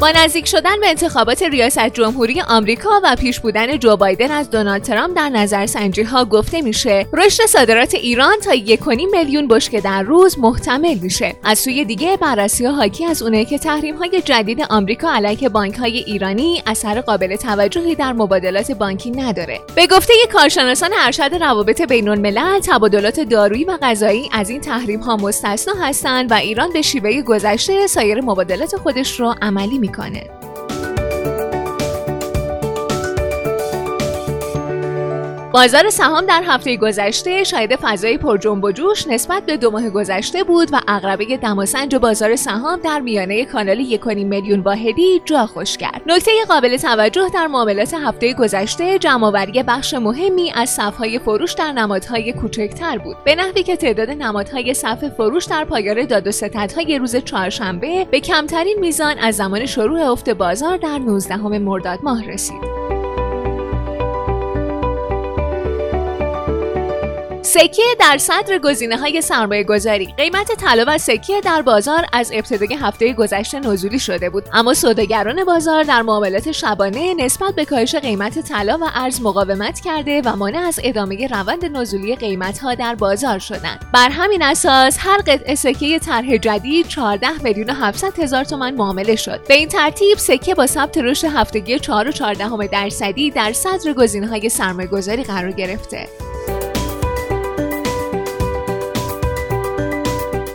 با نزدیک شدن به انتخابات ریاست جمهوری آمریکا و پیش بودن جو بایدن از دونالد ترامپ در نظرسنجی ها گفته میشه. رشد صادرات ایران تا 1.5 میلیون بشکه در روز محتمل میشه. از سوی دیگه بررسی ها حاکی از اونه که تحریم های جدید آمریکا علیه بانک های ایرانی اثر قابل توجهی در مبادلات بانکی نداره. به گفته کارشناسان ارشد روابط بین الملل تبادلات دارویی و غذایی از این تحریم ها مستثنا هستند و ایران به شیوه گذشته سایر مبادلات خودش رو عملی می click on it. بازار سهام در هفته گذشته شاید فضای پر جنب و جوش نسبت به دو ماه گذشته بود و عقربه دماسنج بازار سهام در میانه کانال 1.5 میلیون واحدی جا خوش کرد. نکته قابل توجه در معاملات هفته گذشته جمعآوری بخش مهمی از صفهای فروش در نمادهای کوچکتر بود. به نحوی که تعداد نمادهای صف فروش در پایار داد و ستدهای روز چهارشنبه به کمترین میزان از زمان شروع افت بازار در 19 مرداد ماه رسید. سکه در صدر گزینه های سرمایه گذاری قیمت طلا و سکه در بازار از ابتدای هفته گذشته نزولی شده بود. اما سوداگران بازار در معاملات شبانه نسبت به کاهش قیمت طلا و ارز مقاومت کرده و مانع از ادامه روند نزولی قیمت ها در بازار شدند. بر همین اساس هر قطعه سکه طرح جدید 14 میلیون و 700 هزار تومان معامله شد. به این ترتیب سکه با ثبت رشد هفتگی 4 و 14 درصدی در صدر سرمایه گذاری قرار گرفته.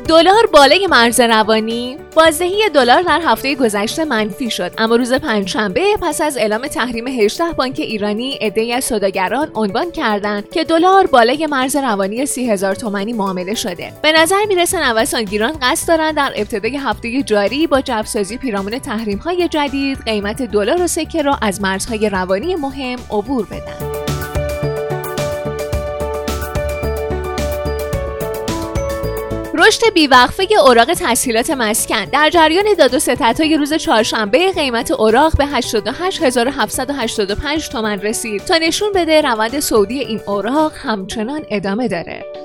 دلار بالای مرز روانی. بازدهی دلار در هفته گذشته منفی شد. اما روز پنجشنبه پس از اعلام تحریم 18 بانک ایرانی عدهای از سوداگران عنوان کردند که دلار بالای مرز روانی 30 هزار تومانی معامله شده. به نظر می‌رسه نوسانگیران قصد دارند در ابتدای هفته جاری با جبسازی پیرامون تحریم های جدید قیمت دلار و سکه را از مرزهای روانی مهم عبور بدن. رشد بیوقفه اوراق تسهیلات مسکن در جریان داد و ستدهای روز چهارشنبه قیمت اوراق به 88785 تومن رسید تا نشون بده روند سعودی این اوراق همچنان ادامه داره.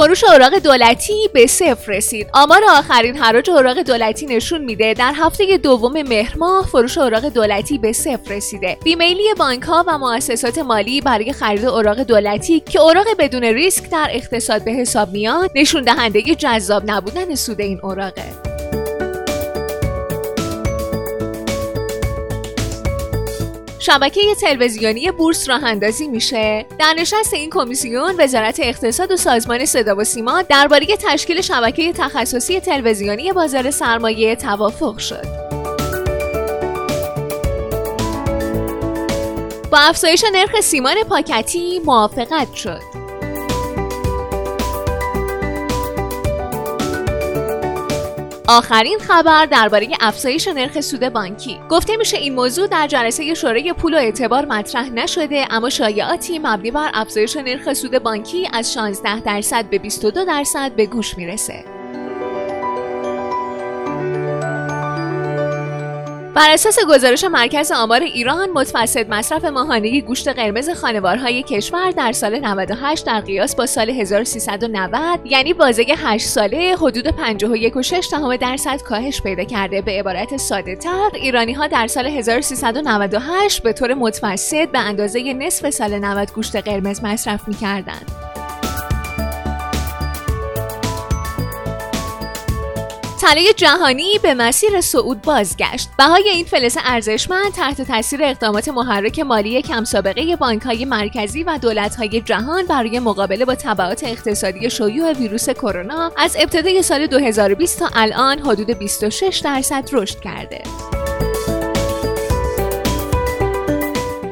فروش اوراق دولتی به صفر رسید. آمار آخرین حراج اوراق دولتی نشون میده در هفته دوم مهر ماه فروش اوراق دولتی به صفر رسیده. بیمیلی بانک ها و مؤسسات مالی برای خرید اوراق دولتی که اوراق بدون ریسک در اقتصاد به حساب میاد نشون دهنده جذاب نبودن سود این اوراقه. شبکه تلویزیونی بورس راه اندازی میشه. در نشست این کمیسیون وزارت اقتصاد و سازمان صدا و سیما درباره تشکیل شبکه تخصصی تلویزیونی بازار سرمایه توافق شد. با افزایش نرخ سیمان پاکتی موافقت شد. آخرین خبر درباره افزایش نرخ سود بانکی. گفته میشه این موضوع در جلسه شورای پول و اعتبار مطرح نشده اما شایعاتی مبنی بر افزایش نرخ سود بانکی از 16 درصد به 22 درصد به گوش می‌رسه. بر اساس گزارش مرکز آمار ایران متوسط مصرف ماهانه گوشت قرمز خانوارهای کشور در سال 98 در قیاس با سال 1390 یعنی بازه 8 ساله حدود 51.6 درصد کاهش پیدا کرده به عبارت ساده تر ایرانی ها در سال 1398 به طور متوسط به اندازه نصف سال 90 گوشت قرمز مصرف می کردند. طلای جهانی به مسیر صعود بازگشت. بهای این فلز ارزشمند تحت تاثیر اقدامات محرک مالی کم سابقه بانکهای مرکزی و دولتهای جهان برای مقابله با تبعات اقتصادی شیوع ویروس کرونا از ابتدای سال 2020 تا الان حدود 26 درصد رشد کرده.